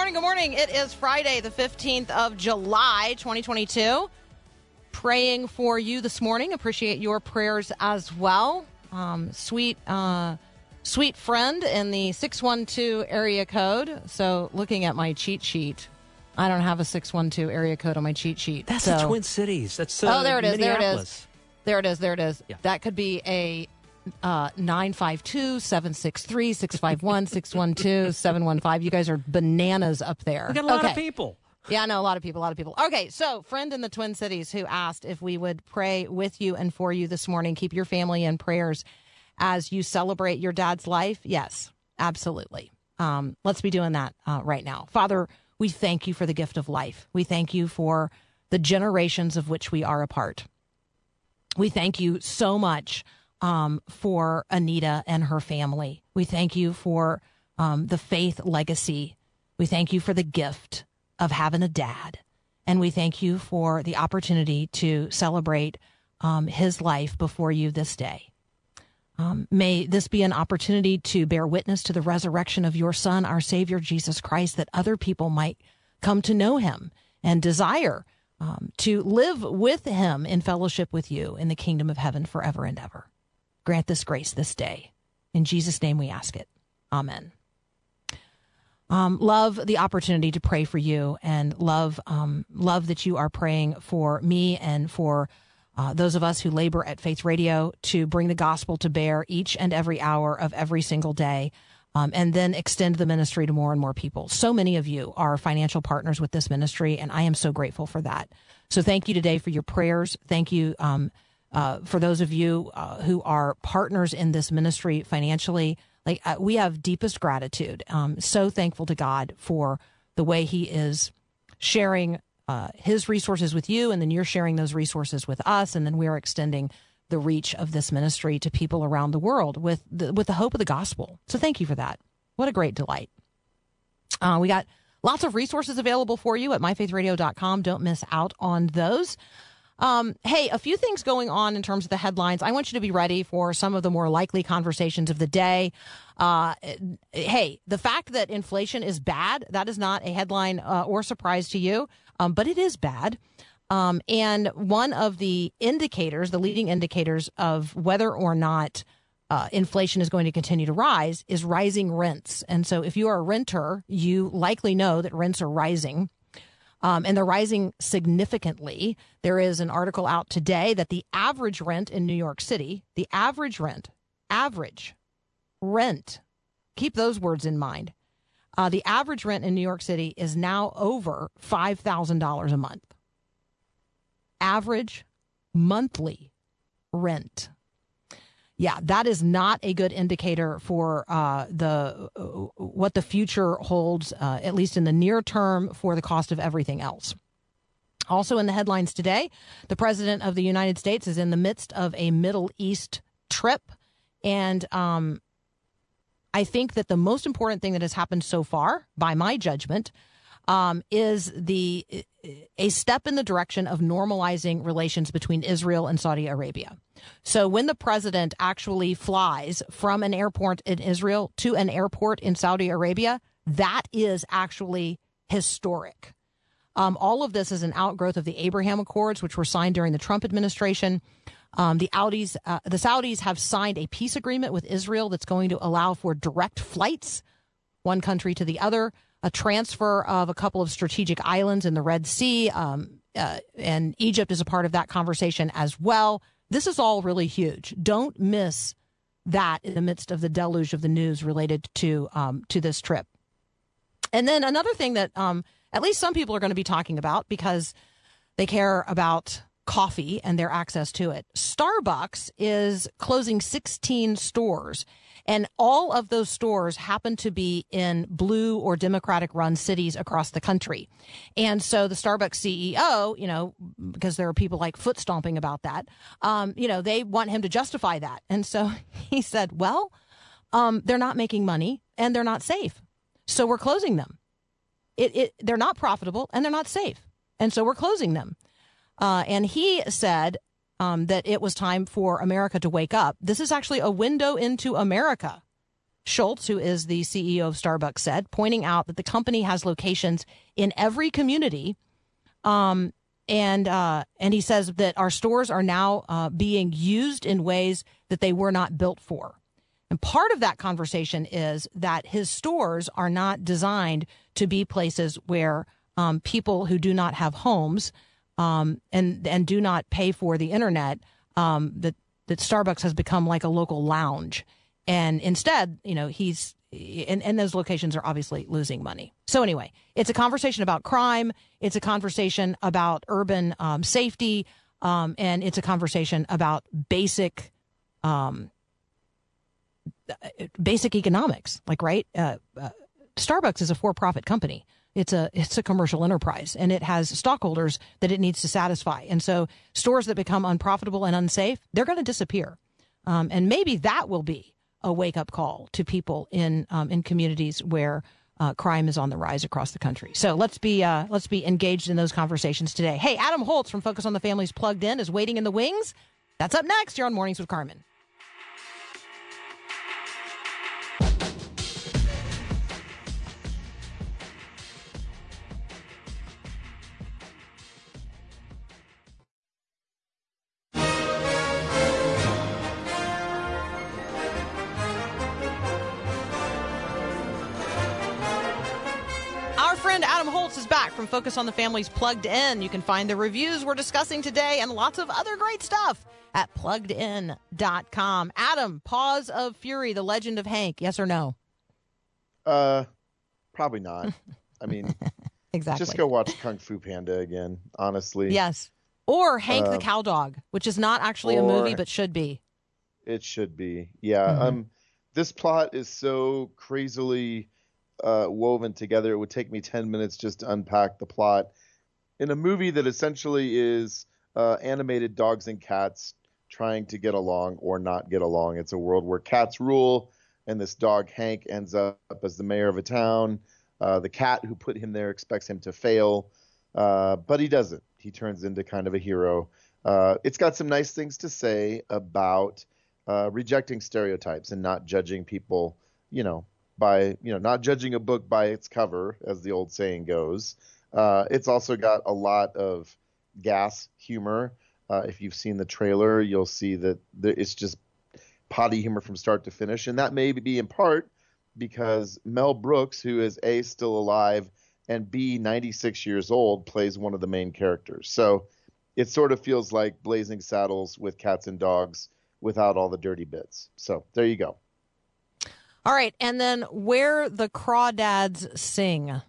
Morning. Good morning. It is Friday, the 15th of July, 2022. Praying for you this morning. Appreciate your prayers as well. Um, sweet, uh, sweet friend in the 612 area code. So, looking at my cheat sheet, I don't have a 612 area code on my cheat sheet. That's so. the Twin Cities. That's uh, Oh, there it is. There it is. There it is. There it is. Yeah. That could be a 952 763 651 612 715. You guys are bananas up there. We got a lot of Okay. people. Yeah, I know a lot of people, a lot of people. Okay, so friend in the Twin Cities who asked if we would pray with you and for you this morning. Keep your family in prayers as you celebrate your dad's life. Yes, absolutely. Um, let's be doing that uh, right now. Father, we thank you for the gift of life. We thank you for the generations of which we are a part. We thank you so much um, for Anita and her family. We thank you for um, the faith legacy. We thank you for the gift of having a dad. And we thank you for the opportunity to celebrate um, his life before you this day. Um, may this be an opportunity to bear witness to the resurrection of your Son, our Savior, Jesus Christ, that other people might come to know him and desire um, to live with him in fellowship with you in the kingdom of heaven forever and ever. Grant this grace this day. In Jesus' name we ask it. Amen. Um, love the opportunity to pray for you and love um, love that you are praying for me and for uh, those of us who labor at Faith Radio to bring the gospel to bear each and every hour of every single day. Um, and then extend the ministry to more and more people. So many of you are financial partners with this ministry, and I am so grateful for that. So thank you today for your prayers. Thank you um, uh, for those of you uh, who are partners in this ministry financially. Like uh, we have deepest gratitude. Um, so thankful to God for the way He is sharing uh, His resources with you, and then you're sharing those resources with us, and then we're extending the reach of this ministry to people around the world with the, with the hope of the gospel. So thank you for that. What a great delight. Uh, we got lots of resources available for you at myfaithradio.com. Don't miss out on those. Um, hey, a few things going on in terms of the headlines. I want you to be ready for some of the more likely conversations of the day. Uh, hey, the fact that inflation is bad, that is not a headline uh, or surprise to you, um, but it is bad. Um, and one of the indicators, the leading indicators of whether or not uh, inflation is going to continue to rise is rising rents. And so if you are a renter, you likely know that rents are rising. Um, and they're rising significantly. There is an article out today that the average rent in New York City, the average rent, average rent, keep those words in mind. Uh, the average rent in New York City is now over $5,000 a month. Average monthly rent. Yeah, that is not a good indicator for uh, the what the future holds, uh, at least in the near term, for the cost of everything else. Also, in the headlines today, the president of the United States is in the midst of a Middle East trip, and um, I think that the most important thing that has happened so far, by my judgment, um, is the a step in the direction of normalizing relations between Israel and Saudi Arabia. So when the president actually flies from an airport in Israel to an airport in Saudi Arabia, that is actually historic. Um, all of this is an outgrowth of the Abraham Accords, which were signed during the Trump administration. Um, the Audis, uh, the Saudis have signed a peace agreement with Israel that's going to allow for direct flights, one country to the other, a transfer of a couple of strategic islands in the Red Sea, um, uh, and Egypt is a part of that conversation as well. This is all really huge. Don't miss that in the midst of the deluge of the news related to um, to this trip. And then another thing that um, at least some people are going to be talking about because They care about coffee and their access to it. Starbucks is closing 16 stores. And all of those stores happen to be in blue or Democratic run cities across the country. And so the Starbucks CEO, you know, because there are people like foot stomping about that, um, you know, they want him to justify that. And so he said, well, um, they're not making money and they're not safe. So we're closing them. It, it, they're not profitable and they're not safe. And so we're closing them. Uh, and he said um, that it was time for America to wake up. This is actually a window into America. Schultz, who is the CEO of Starbucks, said, pointing out that the company has locations in every community. Um, and uh, and he says that our stores are now uh, being used in ways that they were not built for. And part of that conversation is that his stores are not designed to be places where um, people who do not have homes um, and and do not pay for the internet um, that that Starbucks has become like a local lounge, and instead, you know, he's and, and those locations are obviously losing money. So anyway, it's a conversation about crime. It's a conversation about urban um, safety, um, and it's a conversation about basic. Um, basic economics, like right, uh, uh, Starbucks is a for-profit company. It's a it's a commercial enterprise and it has stockholders that it needs to satisfy. And so stores that become unprofitable and unsafe, they're going to disappear. Um, and maybe that will be a wake up call to people in um, in communities where uh, crime is on the rise across the country. So let's be uh, let's be engaged in those conversations today. Hey, Adam Holz from Focus on the Family's Plugged In is waiting in the wings. That's up next. You're on Mornings with Carmen. From Focus on the Family's Plugged In. You can find the reviews we're discussing today and lots of other great stuff at pluggedin.com. Adam, Paws of Fury, The Legend of Hank, yes or no? Uh, probably not. I mean, Exactly. just go watch Kung Fu Panda again. Honestly, Yes. Or Hank the Uh, Cowdog, which is not actually a movie but should be. it should be. Yeah. Mhm. Um, this plot is so crazily uh, woven together. It would take me ten minutes just to unpack the plot in a movie that essentially is uh, animated dogs and cats trying to get along or not get along. It's a world where cats rule, and this dog Hank ends up as the mayor of a town. Uh, the cat who put him there expects him to fail, uh, but he doesn't. He turns into kind of a hero. Uh, it's got some nice things to say about uh, rejecting stereotypes and not judging people, you know, by you know not judging a book by its cover, as the old saying goes. Uh, it's also got a lot of gas humor. Uh, if you've seen the trailer, you'll see that there, it's just potty humor from start to finish, and that may be in part because Mel Brooks, who is a still alive and b 96 years old, plays one of the main characters. So it sort of feels like Blazing Saddles with cats and dogs without all the dirty bits. So there you go. All right. And then Where the Crawdads Sing.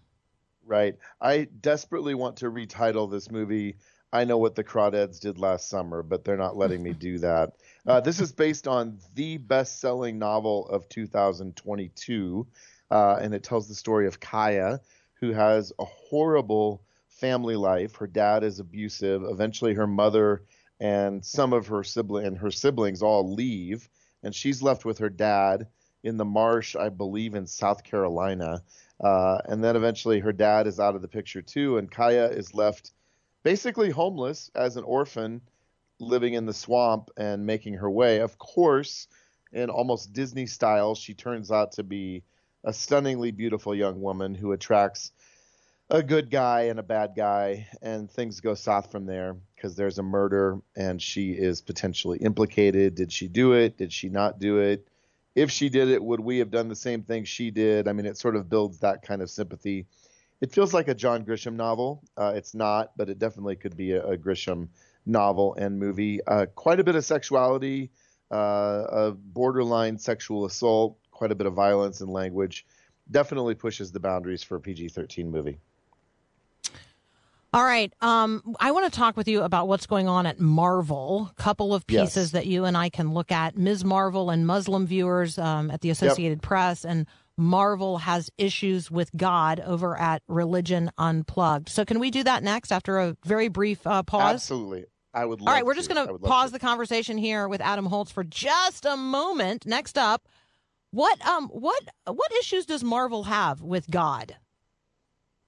Right. I desperately want to retitle this movie. I know what the Crawdads did last summer, but they're not letting me do that. Uh, this is based on the best-selling novel of 2022, uh, and it tells the story of Kaya, who has a horrible family life. Her dad is abusive. Eventually, her mother and some of her sibling and her siblings all leave, and she's left with her dad in the marsh, I believe, in South Carolina. Uh, and then eventually her dad is out of the picture too, and Kaya is left basically homeless as an orphan living in the swamp and making her way. Of course, in almost Disney style, she turns out to be a stunningly beautiful young woman who attracts a good guy and a bad guy, and things go south from there because there's a murder and she is potentially implicated. Did she do it? Did she not do it? If she did it, would we have done the same thing she did? I mean, it sort of builds that kind of sympathy. It feels like a John Grisham novel. Uh, it's not, but it definitely could be a, a Grisham novel and movie. Uh, quite a bit of sexuality, uh, of borderline sexual assault, quite a bit of violence and language. Definitely pushes the boundaries for a PG 13 movie. All right. Um, I want to talk with you about what's going on at Marvel. A couple of Yes. pieces that you and I can look at. Ms. Marvel and Muslim viewers um, at the Associated Press, and Marvel has issues with God over at Religion Unplugged. So, can we do that next after a very brief uh, pause? Absolutely. I would love All right, we're just going to pause to. the conversation here with Adam Holz for just a moment. Next up, what um what what issues does Marvel have with God?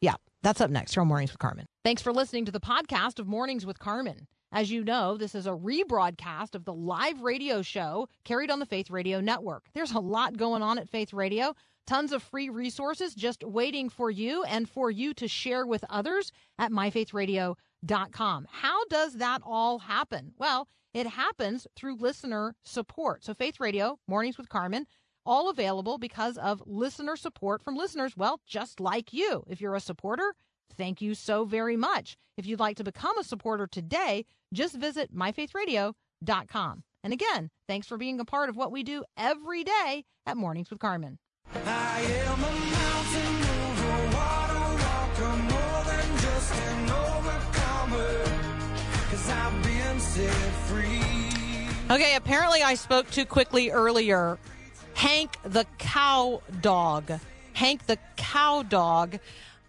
Yeah, that's up next from Mornings with Carmen. Thanks for listening to the podcast of Mornings with Carmen. As you know, this is a rebroadcast of the live radio show carried on the Faith Radio Network. There's a lot going on at Faith Radio. Tons of free resources just waiting for you and for you to share with others at myfaithradio.com. How does that all happen? Well, it happens through listener support. So, Faith Radio, Mornings with Carmen, all available because of listener support from listeners, well, just like you. If you're a supporter, thank you so very much. If you'd like to become a supporter today, just visit myfaithradio.com. And again, thanks for being a part of what we do every day at Mornings with Carmen. I am a mountain mover, water walker, more than just an overcomer. Cause I've been set free. Okay, apparently I spoke too quickly earlier. Hank the cow dog. Hank the cow dog.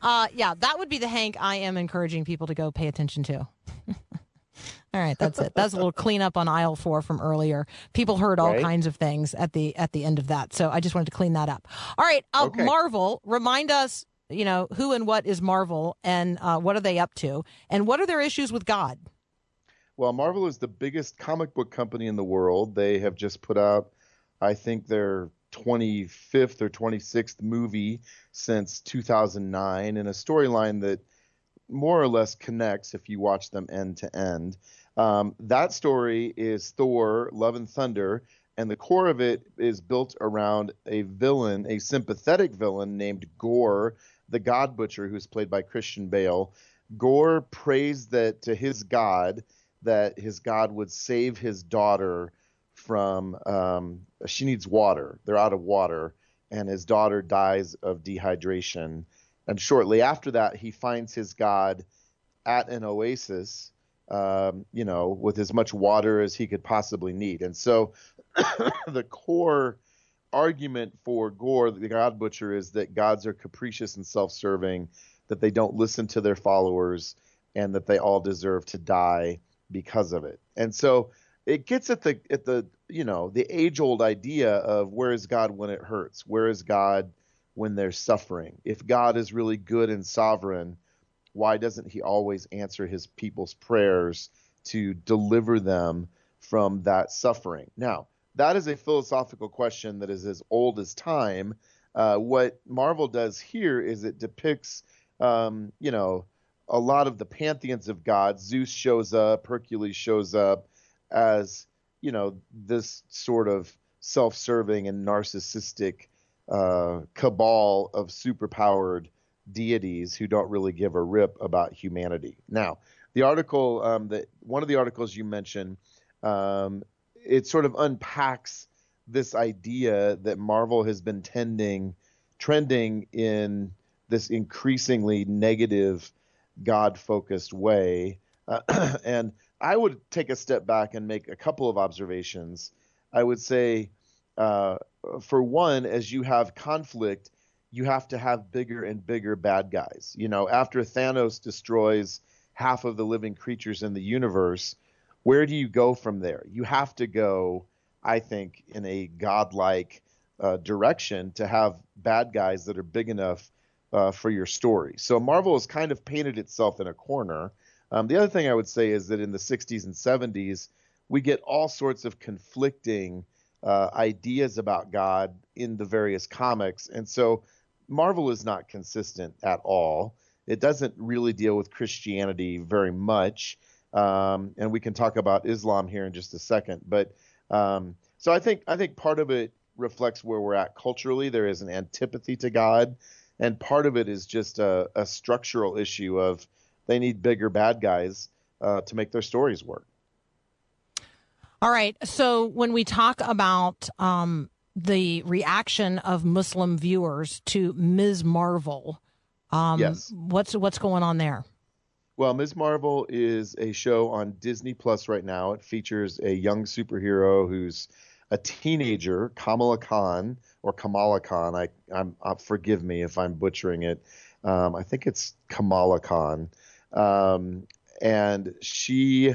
Uh, yeah, that would be the Hank I am encouraging people to go pay attention to. all right, that's it. That's a little cleanup on aisle four from earlier. People heard all Right. kinds of things at the at the end of that, so I just wanted to clean that up. All right, uh, Okay. Marvel. Remind us, you know, who and what is Marvel, and uh, what are they up to, and what are their issues with God? Well, Marvel is the biggest comic book company in the world. They have just put out, I think, their 25th or 26th movie since 2009 in a storyline that more or less connects if you watch them end to end. Um, that story is Thor, Love and Thunder, and the core of it is built around a villain, a sympathetic villain named Gorr, the God Butcher, who's played by Christian Bale. Gorr prays that to his God that his God would save his daughter from um, she needs water. They're out of water, and his daughter dies of dehydration. And shortly after that, he finds his God at an oasis, um, you know, with as much water as he could possibly need. And so, the core argument for Gorr, the God Butcher, is that gods are capricious and self-serving, that they don't listen to their followers, and that they all deserve to die because of it. And so it gets at the at the you know the age old idea of where is God when it hurts? Where is God when there's suffering? If God is really good and sovereign, why doesn't he always answer his people's prayers to deliver them from that suffering? Now, that is a philosophical question that is as old as time. Uh, what Marvel does here is it depicts, um, you know, a lot of the pantheons of gods. Zeus shows up, Hercules shows up as, you know, this sort of self serving and narcissistic uh, cabal of superpowered deities who don't really give a rip about humanity. Now, the article um, that one of the articles you mentioned, um, it sort of unpacks this idea that Marvel has been tending, trending in this increasingly negative, God-focused way. Uh, and I would take a step back and make a couple of observations. I would say, uh, for one, as you have conflict, you have to have bigger and bigger bad guys. You know, after Thanos destroys half of the living creatures in the universe, where do you go from there? You have to go, I think, in a godlike uh, direction to have bad guys that are big enough uh, for your story. So Marvel has kind of painted itself in a corner. Um, the other thing I would say is that in the 60s and 70s, we get all sorts of conflicting uh, ideas about God in the various comics. And so Marvel is not consistent at all. It doesn't really deal with Christianity very much. Um, and we can talk about Islam here in just a second. But um, so I think I think part of it reflects where we're at culturally. There is an antipathy to God, and part of it is just a, a structural issue of they need bigger bad guys uh, to make their stories work. All right. So when we talk about um, the reaction of Muslim viewers to Ms. Marvel, um, Yes. what's what's going on there? Well, Ms. Marvel is a show on Disney Plus right now. It features a young superhero who's a teenager, Kamala Khan or Kamala Khan. I, I'm uh, forgive me if I'm butchering it. Um, I think it's Kamala Khan, um, and she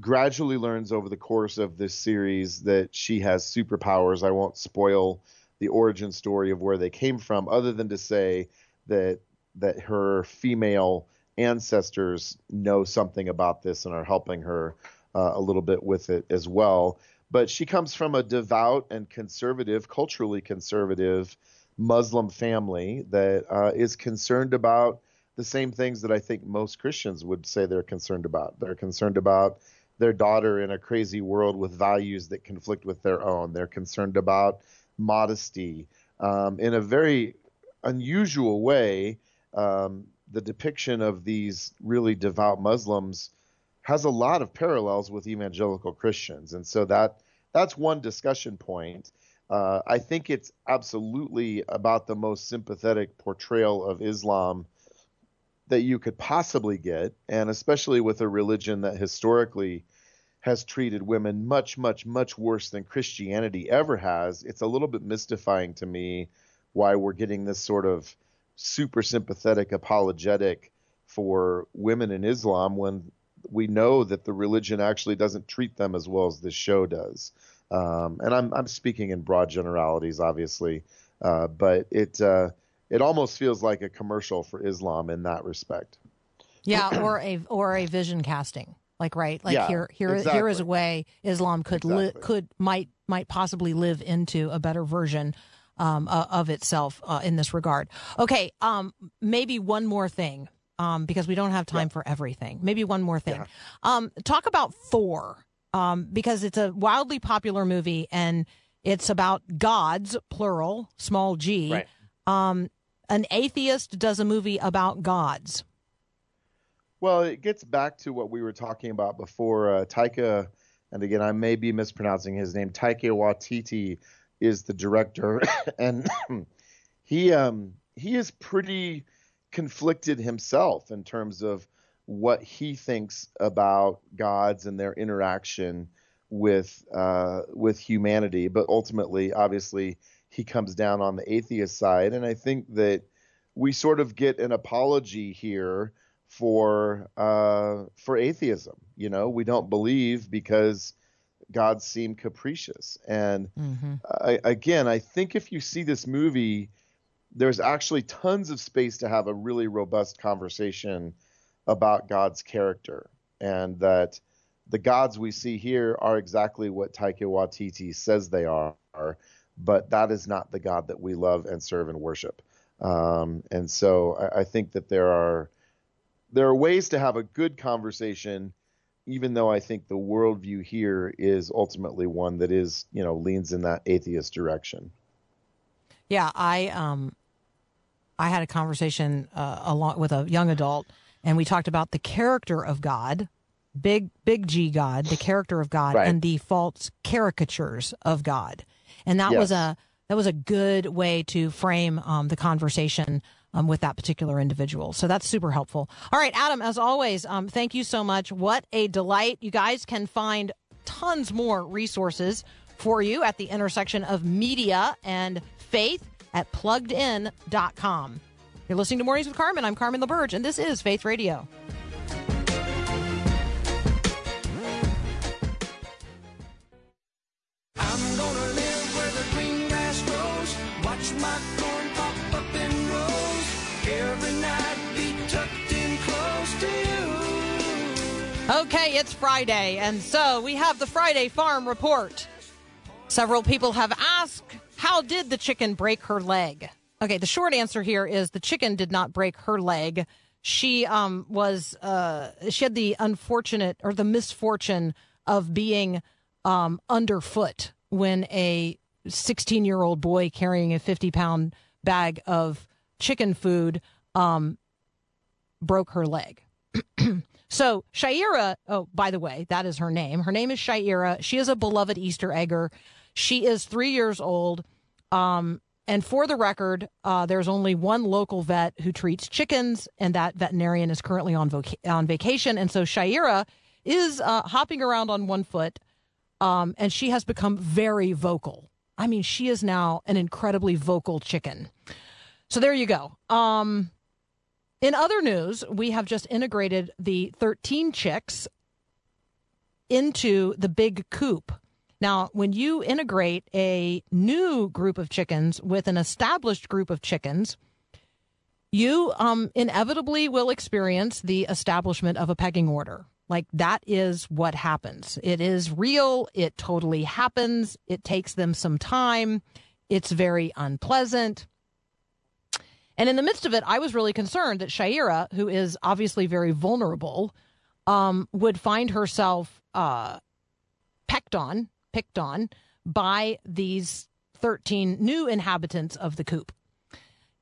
gradually learns over the course of this series that she has superpowers. I won't spoil the origin story of where they came from, other than to say that that her female ancestors know something about this and are helping her uh, a little bit with it as well. But she comes from a devout and conservative, culturally conservative Muslim family that uh, is concerned about the same things that I think most Christians would say they're concerned about. They're concerned about their daughter in a crazy world with values that conflict with their own. They're concerned about modesty um, in a very unusual way. Um, the depiction of these really devout Muslims has a lot of parallels with evangelical Christians, and so that that's one discussion point. Uh, I think it's absolutely about the most sympathetic portrayal of Islam that you could possibly get, and especially with a religion that historically has treated women much, much, much worse than Christianity ever has. It's a little bit mystifying to me why we're getting this sort of super sympathetic apologetic for women in Islam when we know that the religion actually doesn't treat them as well as this show does. Um, and I'm I'm speaking in broad generalities, obviously, uh, but it uh, it almost feels like a commercial for Islam in that respect. Yeah, or a or a vision casting. Like right, like Yeah, here here here is a way Islam could li- could might might possibly live into a better version um, uh, of itself uh, in this regard. Okay, um, maybe one more thing um, because we don't have time for everything. Maybe one more thing. Um, talk about Thor um, because it's a wildly popular movie and it's about gods, plural, small g. Right. An atheist does a movie about gods. Well, it gets back to what we were talking about before. Uh, Taika, and again, I may be mispronouncing his name. Taika Waititi is the director, and he um, he is pretty conflicted himself in terms of what he thinks about gods and their interaction with uh, with humanity. But ultimately, obviously, he comes down on the atheist side, and I think that we sort of get an apology here for uh, for atheism. You know, we don't believe because gods seem capricious. And I, again, I think if you see this movie, there's actually tons of space to have a really robust conversation about God's character, and that the gods we see here are exactly what Taika Waititi says they are, but that is not the God that we love and serve and worship. Um, and so I, I think that there are there are ways to have a good conversation, even though I think the worldview here is ultimately one that is, you know, leans in that atheist direction. Yeah, I um, I had a conversation uh, along with a young adult, and we talked about the character of God, big big G God, the character of God, Right. and the false caricatures of God, and that was a that was a good way to frame um, the conversation. Um, with that particular individual. So that's super helpful. All right, Adam, as always, um, thank you so much. What a delight. You guys can find tons more resources for you at the intersection of media and faith at pluggedin.com. You're listening to Mornings with Carmen. I'm Carmen LaBerge, and this is Faith Radio. Okay, it's Friday, and so we have the Friday Farm Report. Several people have asked, How did the chicken break her leg? Okay, the short answer here is the chicken did not break her leg. She um, was uh, she had the unfortunate or the misfortune of being um, underfoot when a 16 year old boy carrying a 50 pound bag of chicken food um, broke her leg. So Shaira, oh, by the way, that is her name. Her name is Shaira. She is a beloved Easter egger. She is three years old. Um, and for the record, uh, there's only one local vet who treats chickens, and that veterinarian is currently on voca- on vacation. And so Shaira is uh, hopping around on one foot, um, and she has become very vocal. I mean, she is now an incredibly vocal chicken. So there you go. Um, in other news, we have just integrated the 13 chicks into the big coop. Now, when you integrate a new group of chickens with an established group of chickens, you um, inevitably will experience the establishment of a pecking order. Like that is what happens. It is real. It totally happens. It takes them some time. It's very unpleasant. And in the midst of it, I was really concerned that Shaira, who is obviously very vulnerable, um, would find herself uh, pecked on, picked on by these 13 new inhabitants of the coop.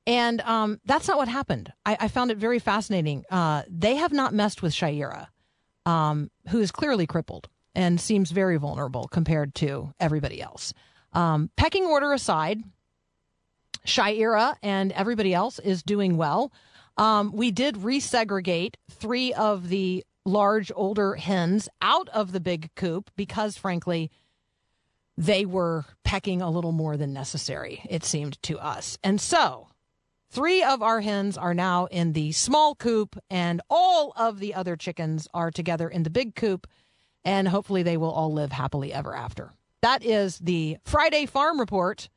And um, that's not what happened. I, I found it very fascinating. Uh, they have not messed with Shaira, um, who is clearly crippled and seems very vulnerable compared to everybody else. Um, pecking order aside, Shaira and everybody else is doing well. Um, we did resegregate three of the large older hens out of the big coop because, frankly, they were pecking a little more than necessary, it seemed to us. And so, three of our hens are now in the small coop, and all of the other chickens are together in the big coop, and hopefully they will all live happily ever after. That is the Friday Farm Report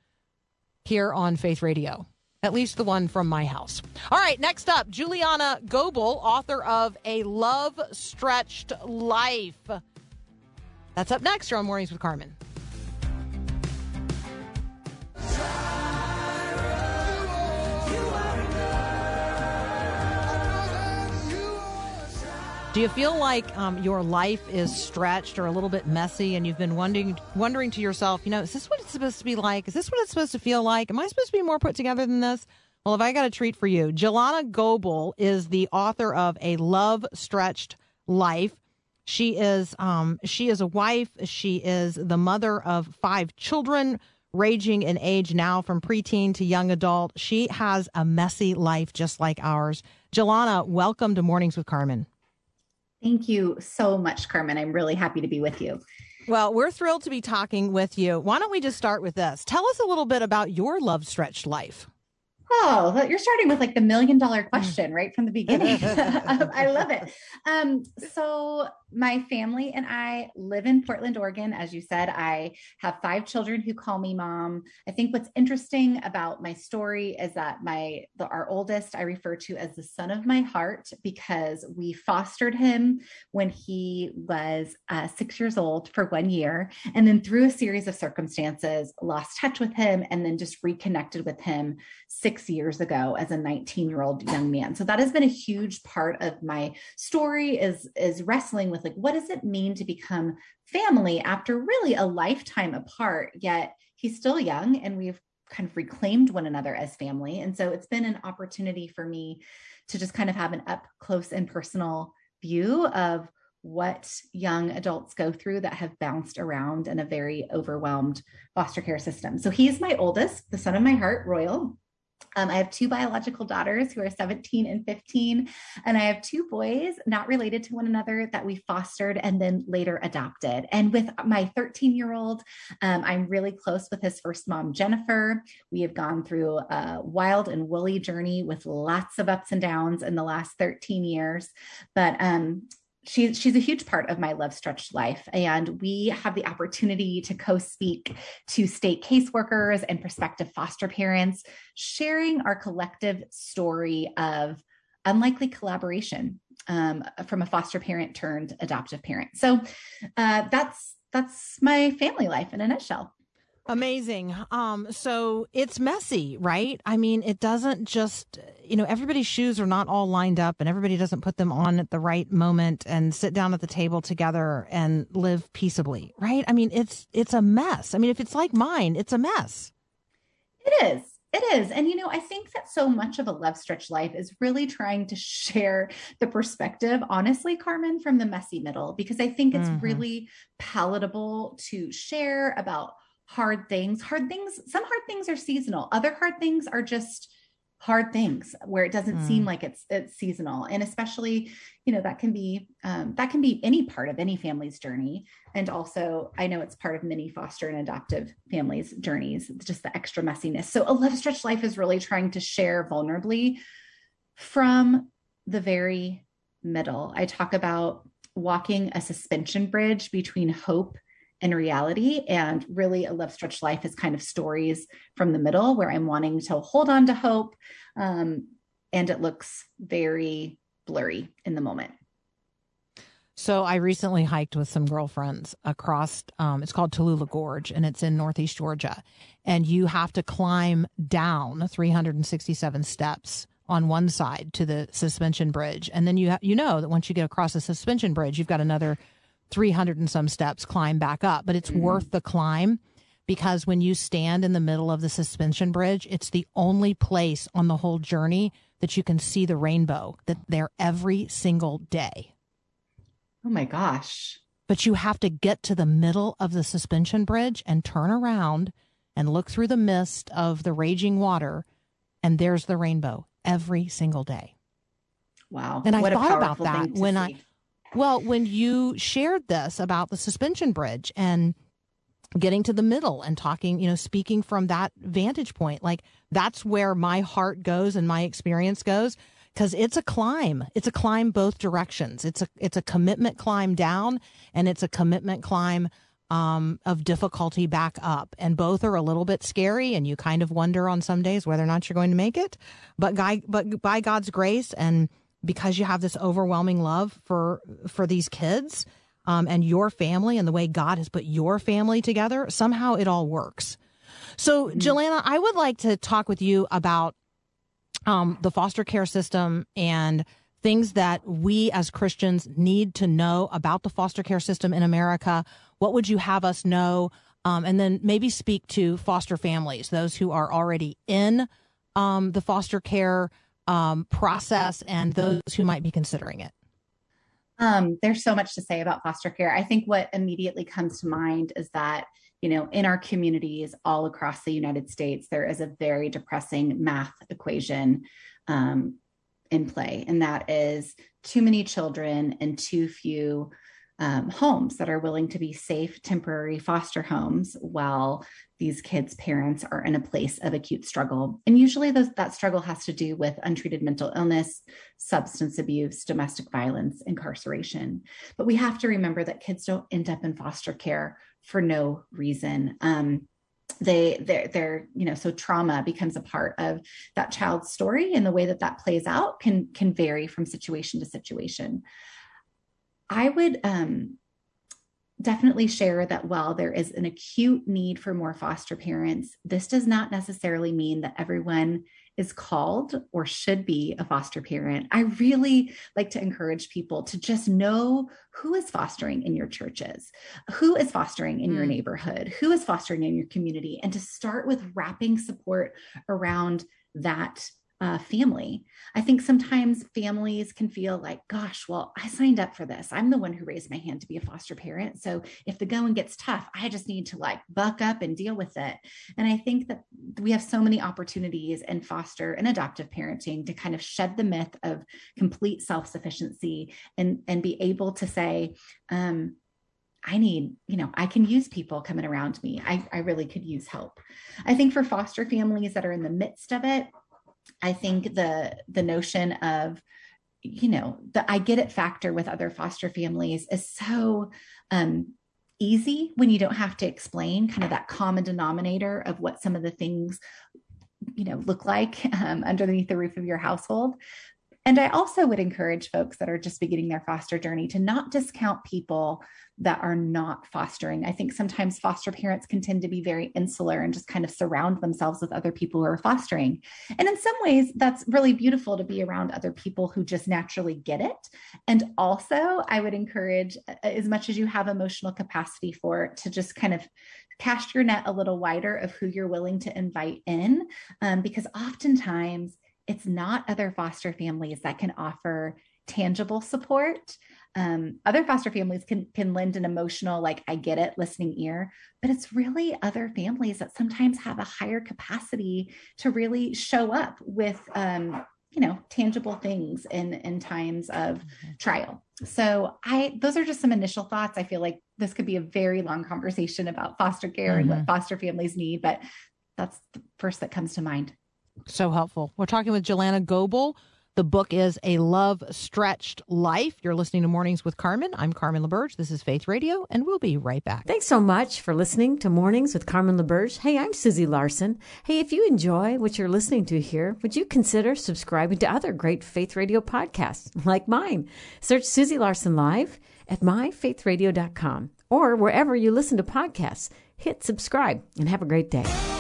here on Faith Radio. At least the one from my house. All right, next up, Jillana Goble, author of A Love Stretched Life. That's up next here on Mornings with Carmen. Do you feel like um, your life is stretched or a little bit messy, and you've been wondering wondering to yourself, you know, is this what it's supposed to be like? Is this what it's supposed to feel like? Am I supposed to be more put together than this? Well, if I got a treat for you, Jillana Goble is the author of A Love Stretched Life. She is um, she is a wife. She is the mother of five children, ranging in age now from preteen to young adult. She has a messy life just like ours. Jillana, welcome to Mornings with Carmen. Thank you so much, Carmen. I'm really happy to be with you. Well, we're thrilled to be talking with you. Why don't we just start with this? Tell us a little bit about your love stretched life. Oh, you're starting with like the million dollar question right from the beginning. I love it. Um, so, my family and I live in Portland, Oregon. As you said, I have five children who call me mom. I think what's interesting about my story is that my the, our oldest I refer to as the son of my heart because we fostered him when he was uh, six years old for one year, and then through a series of circumstances, lost touch with him, and then just reconnected with him six years ago as a 19 year old young man. So that has been a huge part of my story is is wrestling with like what does it mean to become family after really a lifetime apart yet he's still young and we've kind of reclaimed one another as family. And so it's been an opportunity for me to just kind of have an up close and personal view of what young adults go through that have bounced around in a very overwhelmed foster care system. So he's my oldest, the son of my heart, Royal. Um, I have two biological daughters who are 17 and 15, and I have two boys not related to one another that we fostered and then later adopted. And with my 13 year old, um, I'm really close with his first mom, Jennifer. We have gone through a wild and woolly journey with lots of ups and downs in the last 13 years. But um, she's she's a huge part of my love stretched life and we have the opportunity to co-speak to state caseworkers and prospective foster parents sharing our collective story of unlikely collaboration um, from a foster parent turned adoptive parent. So uh, that's that's my family life in a nutshell Amazing. Um, so it's messy, right? I mean, it doesn't just, you know, everybody's shoes are not all lined up and everybody doesn't put them on at the right moment and sit down at the table together and live peaceably, right? I mean, it's it's a mess. I mean, if it's like mine, it's a mess. It is. It is. And, you know, I think that so much of a love stretch life is really trying to share the perspective, honestly, Carmen, from the messy middle, because I think it's Mhm. really palatable to share about hard things. Hard things, some hard things are seasonal. Other hard things are just hard things where it doesn't Mm. seem like it's it's seasonal and especially you know that can be um, that can be any part of any family's journey and also i know it's part of many foster and adoptive families journeys just the extra messiness so a love stretch life is really trying to share vulnerably from the very middle i talk about walking a suspension bridge between hope and reality and really a love stretch life is kind of stories from the middle where i'm wanting to hold on to hope um, and it looks very blurry in the moment So I recently hiked with some girlfriends across. Um, it's called Tallulah Gorge, and it's in Northeast Georgia. And you have to climb down 367 steps on one side to the suspension bridge, and then you ha- you know that once you get across the suspension bridge, you've got another 300 and some steps climb back up. But it's worth mm. the climb because when you stand in the middle of the suspension bridge, it's the only place on the whole journey that you can see the rainbow. That there every single day oh my gosh but you have to get to the middle of the suspension bridge and turn around and look through the mist of the raging water and there's the rainbow every single day wow And I What thought about that when I- see. Well when you shared this about the suspension bridge and getting to the middle and talking you know speaking from that vantage point like that's where my heart goes and my experience goes because it's a climb. It's a climb both directions. It's a it's a commitment climb down and it's a commitment climb um, of difficulty back up. And both are a little bit scary and you kind of wonder on some days whether or not you're going to make it. But guy but by god's grace and because you have this overwhelming love for for these kids um, and your family and the way god has put your family together somehow it all works so Jillana i would like to talk with you about um, the foster care system and things that we as Christians need to know about the foster care system in America. What would you have us know? Um, and then maybe speak to foster families, those who are already in um, the foster care um, process and those who might be considering it. Um, there's so much to say about foster care. I think what immediately comes to mind is that, you know, in our communities all across the United States, there is a very depressing math equation um, in play, and that is too many children and too few um, homes that are willing to be safe temporary foster homes while these kids' parents are in a place of acute struggle. And usually those, that struggle has to do with untreated mental illness, substance abuse, domestic violence, incarceration. But we have to remember that kids don't end up in foster care for no reason. Um, they they're they're you know so trauma becomes a part of that child's story and the way that that plays out can can vary from situation to situation i would um definitely share that while there is an acute need for more foster parents, this does not necessarily mean that everyone is called or should be a foster parent. I really like to encourage people to just know who is fostering in your churches, who is fostering in your Mm. neighborhood, who is fostering in your community, and to start with wrapping support around that uh, family. I think sometimes families can feel like, gosh, well, I signed up for this. I'm the one who raised my hand to be a foster parent. So if the going gets tough, I just need to like buck up and deal with it. And I think that we have so many opportunities in foster and adoptive parenting to kind of shed the myth of complete self sufficiency and, and be able to say, um, I need, you know, I can use people coming around me. I, I really could use help. I think for foster families that are in the midst of it, I think the the notion of you know the I get it factor with other foster families is so um, easy when you don't have to explain kind of that common denominator of what some of the things you know look like um, underneath the roof of your household. And I also would encourage folks that are just beginning their foster journey to not discount people that are not fostering. I think sometimes foster parents can tend to be very insular and just kind of surround themselves with other people who are fostering. And in some ways, that's really beautiful to be around other people who just naturally get it. And also, I would encourage, uh, as much as you have emotional capacity for, to just kind of cast your net a little wider of who you're willing to invite in, um, because oftentimes it's not other foster families that can offer tangible support. Um, other foster families can can lend an emotional, like I get it, listening ear, but it's really other families that sometimes have a higher capacity to really show up with um, you know tangible things in in times of trial. So i those are just some initial thoughts. I feel like this could be a very long conversation about foster care and what foster families need but that's the first that comes to mind So helpful. We're talking with Jillana Goble. The book is A Love Stretched Life. You're listening to Mornings with Carmen. I'm Carmen LaBerge. This is Faith Radio, and we'll be right back. Thanks so much for listening to Mornings with Carmen LaBerge. Hey, I'm Susie Larson. Hey, if you enjoy what you're listening to here, would you consider subscribing to other great Faith Radio podcasts like mine? Search Susie Larson Live at myfaithradio.com or wherever you listen to podcasts. Hit subscribe and have a great day.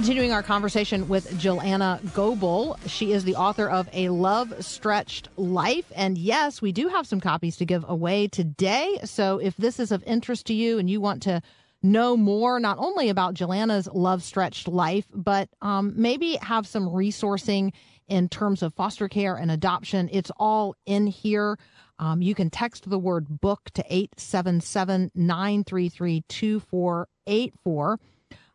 Continuing our conversation with Jillana Goble. She is the author of A Love Stretched Life. And yes, we do have some copies to give away today. So if this is of interest to you and you want to know more, not only about Jillana's Love Stretched Life, but um, maybe have some resourcing in terms of foster care and adoption, it's all in here. Um, you can text the word book to 877 933 2484.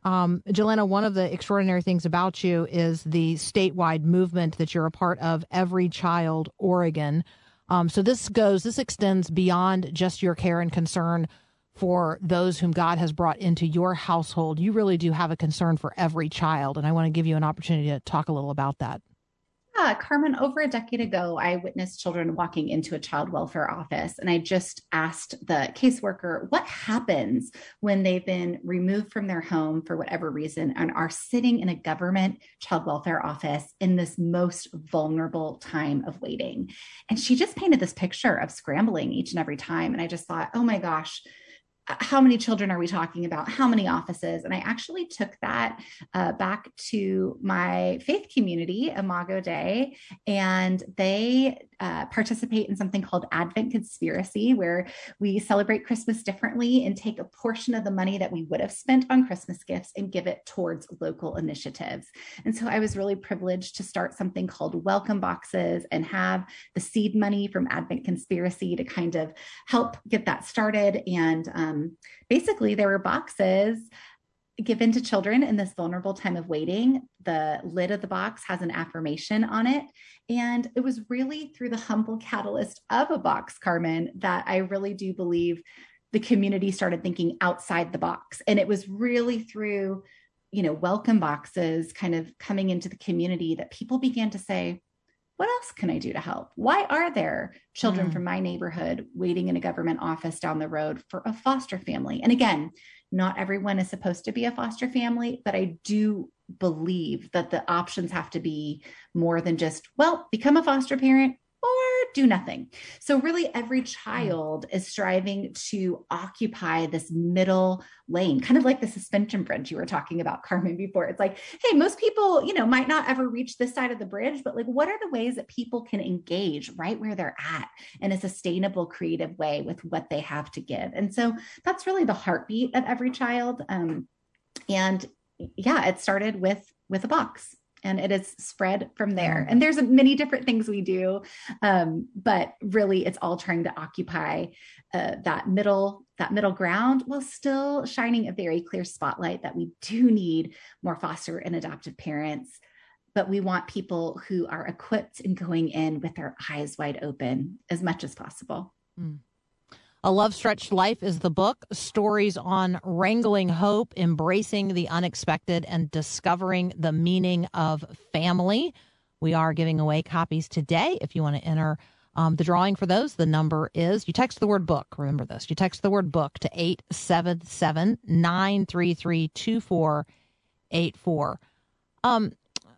Um, Jillana, one of the extraordinary things about you is the statewide movement that you're a part of, Every Child Oregon. Um, so this goes, this extends beyond just your care and concern for those whom God has brought into your household. You really do have a concern for every child. And I want to give you an opportunity to talk a little about that. Yeah, Carmen, over a decade ago, I witnessed children walking into a child welfare office, and I just asked the caseworker, what happens when they've been removed from their home for whatever reason and are sitting in a government child welfare office in this most vulnerable time of waiting? And she just painted this picture of scrambling each and every time. And I just thought, oh my gosh, how many children are we talking about? How many offices? And I actually took that uh, back to my faith community, Imago Dei, and they uh, participate in something called Advent Conspiracy, where we celebrate Christmas differently and take a portion of the money that we would have spent on Christmas gifts and give it towards local initiatives. And so I was really privileged to start something called Welcome Boxes and have the seed money from Advent Conspiracy to kind of help get that started. And um, basically, there were boxes given to children in this vulnerable time of waiting. The lid of the box has an affirmation on it. And it was really through the humble catalyst of a box, Carmen, that I really do believe the community started thinking outside the box. And it was really through, you know, welcome boxes kind of coming into the community that people began to say, what else can I do to help? Why are there children Mm. from my neighborhood waiting in a government office down the road for a foster family? And again, not everyone is supposed to be a foster family, but I do believe that the options have to be more than just, well, become a foster parent do nothing. So, really, every child is striving to occupy this middle lane, kind of like the suspension bridge you were talking about, Carmen, before. It's like, hey, most people, you know, might not ever reach this side of the bridge, but like, what are the ways that people can engage right where they're at in a sustainable, creative way with what they have to give? And so, that's really the heartbeat of every child. Um, and yeah, it started with with a box and it has spread from there. And there's many different things we do, um, but really, it's all trying to occupy uh, that middle that middle ground while still shining a very clear spotlight that we do need more foster and adoptive parents. But we want people who are equipped and going in with their eyes wide open as much as possible. A Love Stretched Life is the book. Stories on wrangling hope, embracing the unexpected, and discovering the meaning of family. We are giving away copies today. If you want to enter um, the drawing for those, the number is you text the word book. Remember this. You text the word book to 877 933 2484. Um,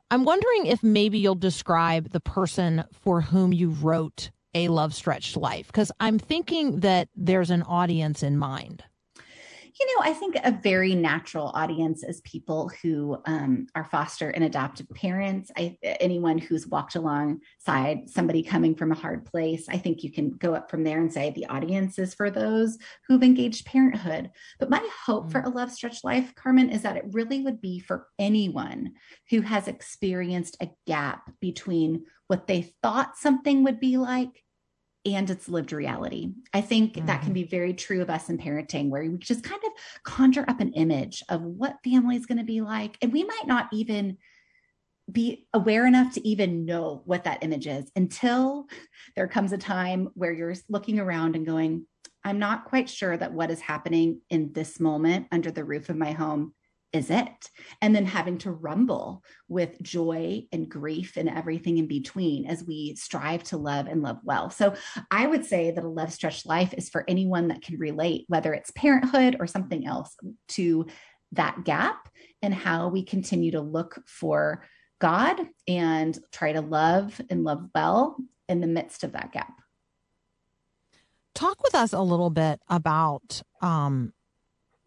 I'm wondering if maybe you'll describe the person for whom you wrote A Love Stretched Life, because I'm thinking that there's an audience in mind. You know, I think a very natural audience is people who um, are foster and adoptive parents. I, anyone who's walked alongside somebody coming from a hard place. I think you can go up from there and say the audience is for those who've engaged parenthood. But my hope for a love stretch life, Carmen, is that it really would be for anyone who has experienced a gap between what they thought something would be like and its lived reality. I think mm-hmm. that can be very true of us in parenting, where we just kind of conjure up an image of what family is going to be like. And we might not even be aware enough to even know what that image is until there comes a time where you're looking around and going, I'm not quite sure that what is happening in this moment under the roof of my home is it? And then having to rumble with joy and grief and everything in between as we strive to love and love well. So I would say that a love stretched life is for anyone that can relate, whether it's parenthood or something else, to that gap and how we continue to look for God and try to love and love well in the midst of that gap. Talk with us a little bit about um,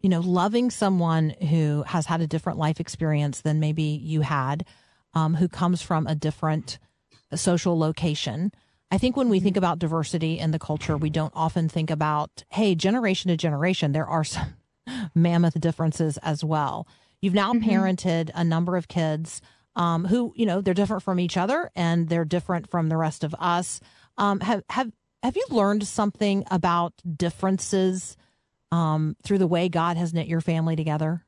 you know, loving someone who has had a different life experience than maybe you had, um, who comes from a different social location. I think when we think about diversity in the culture, we don't often think about, hey, generation to generation, there are some mammoth differences as well. You've now mm-hmm. parented a number of kids um, who, you know, they're different from each other and they're different from the rest of us. Um, have have have you learned something about differences um, through the way God has knit your family together?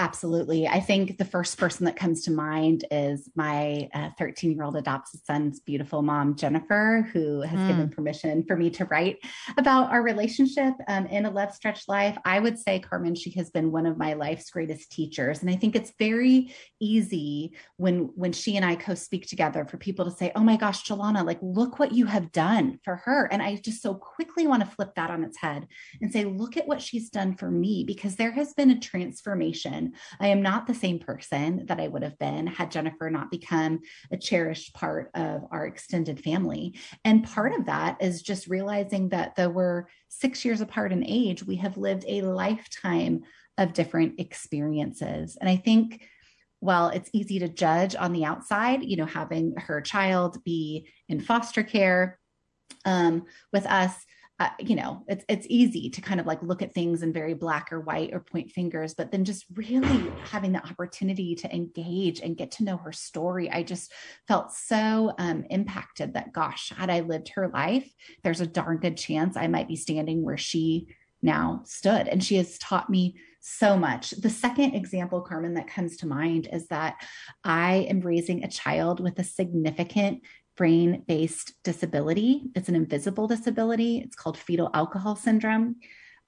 Absolutely. I think the first person that comes to mind is my 13 uh, year old adopted son's beautiful mom, Jennifer, who has mm. given permission for me to write about our relationship um, in a love stretch life. I would say, Carmen, she has been one of my life's greatest teachers. And I think it's very easy when, when she and I co speak together for people to say, oh my gosh, Jillana, like, look what you have done for her. And I just so quickly want to flip that on its head and say, look at what she's done for me, because there has been a transformation I am not the same person that I would have been had Jennifer not become a cherished part of our extended family. And part of that is just realizing that though we're six years apart in age, we have lived a lifetime of different experiences. And I think while it's easy to judge on the outside, you know, having her child be in foster care um, with us, uh, you know, it's it's easy to kind of like look at things in very black or white or point fingers, but then just really having the opportunity to engage and get to know her story, I just felt so um, impacted that gosh, had I lived her life, there's a darn good chance I might be standing where she now stood, and she has taught me so much. The second example, Carmen, that comes to mind is that I am raising a child with a significant brain based disability. It's an invisible disability. It's called fetal alcohol syndrome.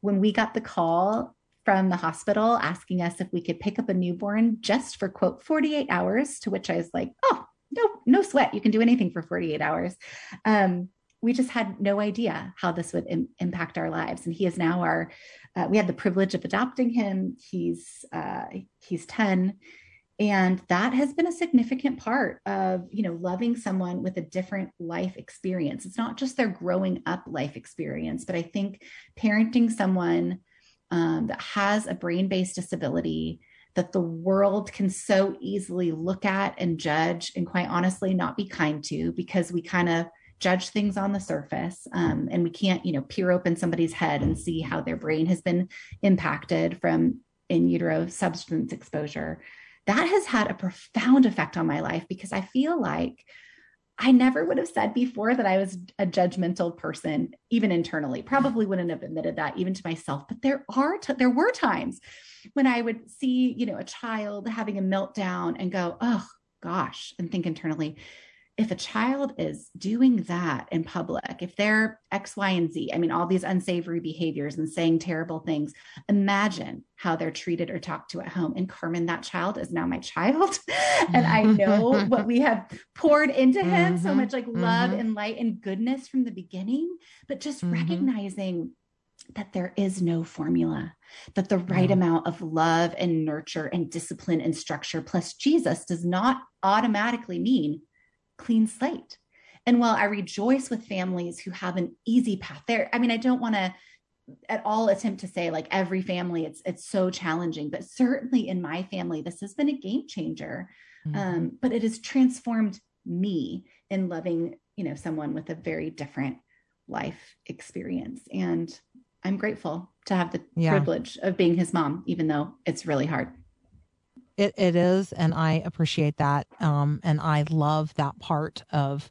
When we got the call from the hospital asking us if we could pick up a newborn just for quote 48 hours, to which I was like, oh, no, no sweat. You can do anything for 48 hours. Um, we just had no idea how this would Im- impact our lives. And he is now our, uh, we had the privilege of adopting him. He's, uh, he's 10 and that has been a significant part of you know loving someone with a different life experience. It's not just their growing up life experience but i think parenting someone um, that has a brain-based disability that the world can so easily look at and judge and quite honestly not be kind to because we kind of judge things on the surface um, and we can't you know peer open somebody's head and see how their brain has been impacted from in utero substance exposure that has had a profound effect on my life because I feel like I never would have said before that I was a judgmental person, even internally. Probably wouldn't have admitted that even to myself. But there are t- there were times when I would see, you know, a child having a meltdown and go, "Oh gosh," and think internally, if a child is doing that in public, if they're X, Y, and Z, I mean, all these unsavory behaviors and saying terrible things, imagine how they're treated or talked to at home. And Carmen, that child is now my child. and I know what we have poured into him mm-hmm, so much like love mm-hmm. and light and goodness from the beginning, but just mm-hmm. recognizing that there is no formula, that the right amount of love and nurture and discipline and structure plus Jesus does not automatically mean clean slate. And while I rejoice with families who have an easy path there, I mean, I don't want to at all attempt to say like every family it's it's so challenging but certainly in my family this has been a game changer Mm-hmm. um, but it has transformed me in loving you know someone with a very different life experience and i'm grateful to have the Yeah. privilege of being his mom even though it's really hard It it is, and I appreciate that. Um, and I love that part of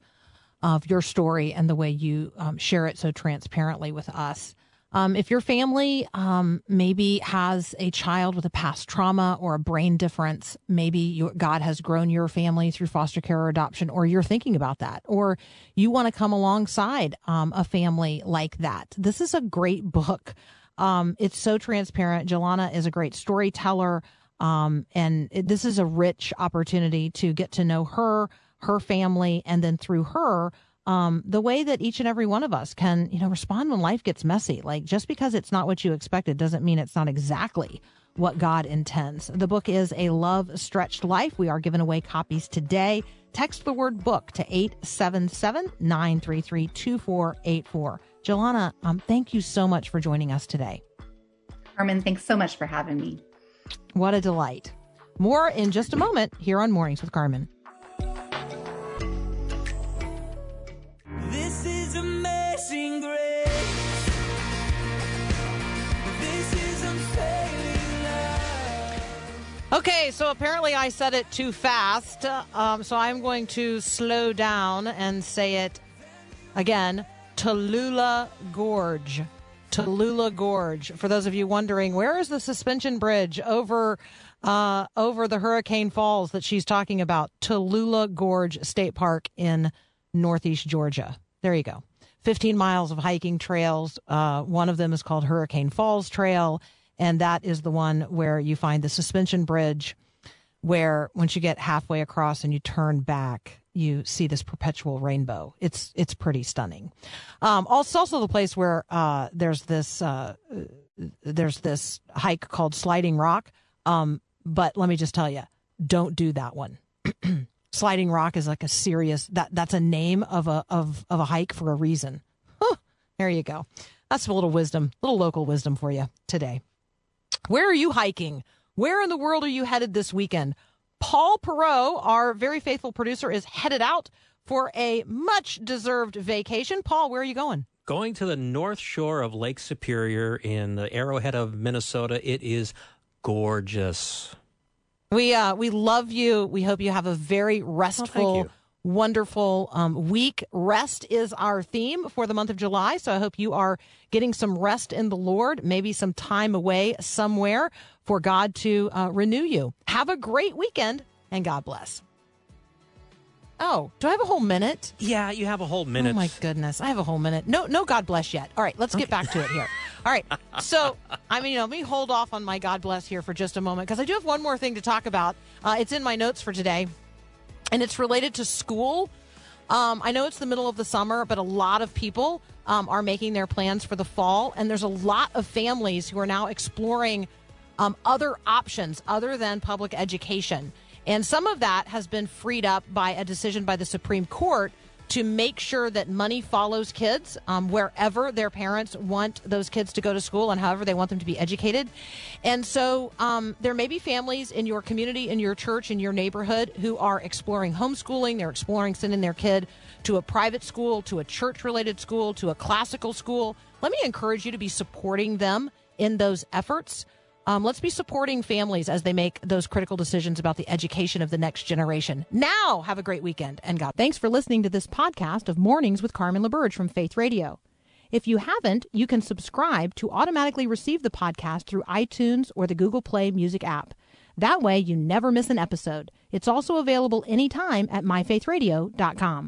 of your story and the way you um, share it so transparently with us. Um, if your family um, maybe has a child with a past trauma or a brain difference, maybe you, God has grown your family through foster care or adoption, or you're thinking about that, or you want to come alongside um, a family like that. This is a great book. Um, it's so transparent. Jillana is a great storyteller. Um, and it, this is a rich opportunity to get to know her, her family, and then through her, um, the way that each and every one of us can, you know, respond when life gets messy. Like just because it's not what you expected doesn't mean it's not exactly what God intends. The book is A Love Stretched Life. We are giving away copies today. Text the word book to 877 933 2484. Jillana, um, thank you so much for joining us today. carmen thanks so much for having me What a delight. More in just a moment here on Mornings with Carmen. This is amazing grace. This is unfailing love. Okay, so apparently I said it too fast. Um, so I'm going to slow down and say it again Tallulah Gorge. Tallulah Gorge. For those of you wondering, where is the suspension bridge over uh, over the Hurricane Falls that she's talking about? Tallulah Gorge State Park in Northeast Georgia. There you go. 15 miles of hiking trails. Uh, one of them is called Hurricane Falls Trail, and that is the one where you find the suspension bridge where once you get halfway across and you turn back, you see this perpetual rainbow. It's it's pretty stunning. Um, also, also the place where uh, there's this uh, there's this hike called Sliding Rock. Um, but let me just tell you, don't do that one. Sliding Rock is like a serious that that's a name of a of of a hike for a reason. Huh, there you go. That's a little wisdom, little local wisdom for you today. Where are you hiking? Where in the world are you headed this weekend? Paul Perot, our very faithful producer, is headed out for a much deserved vacation. Paul, where are you going? Going to the north shore of Lake Superior in the Arrowhead of Minnesota. It is gorgeous. We uh we love you. We hope you have a very Oh, restful, you. Wonderful um, week. Rest is our theme for the month of July, so I hope you are getting some rest in the Lord. Maybe some time away somewhere for God to uh, renew you. Have a great weekend, and God bless. Oh, do I have a whole minute? Yeah, you have a whole minute. Oh my goodness, I have a whole minute. No, no, God bless yet. All right, let's get back to it here. All right, so I mean, you know, let me hold off on my God bless here for just a moment because I do have one more thing to talk about. Uh, it's in my notes for today, and it's related to school. Um, I know it's the middle of the summer, but a lot of people um, are making their plans for the fall, and there's a lot of families who are now exploring um, other options other than public education. And some of that has been freed up by a decision by the Supreme Court to make sure that money follows kids um, wherever their parents want those kids to go to school and however they want them to be educated. And so um, there may be families in your community, in your church, in your neighborhood who are exploring homeschooling. They're exploring sending their kid to a private school, to a church related school, to a classical school. Let me encourage you to be supporting them in those efforts. Um, let's be supporting families as they make those critical decisions about the education of the next generation. Now, have a great weekend and God. Thanks for listening to this podcast of Mornings with Carmen LaBerge from Faith Radio. If you haven't, you can subscribe to automatically receive the podcast through iTunes or the Google Play Music app. That way, you never miss an episode. It's also available anytime at myfaithradio.com.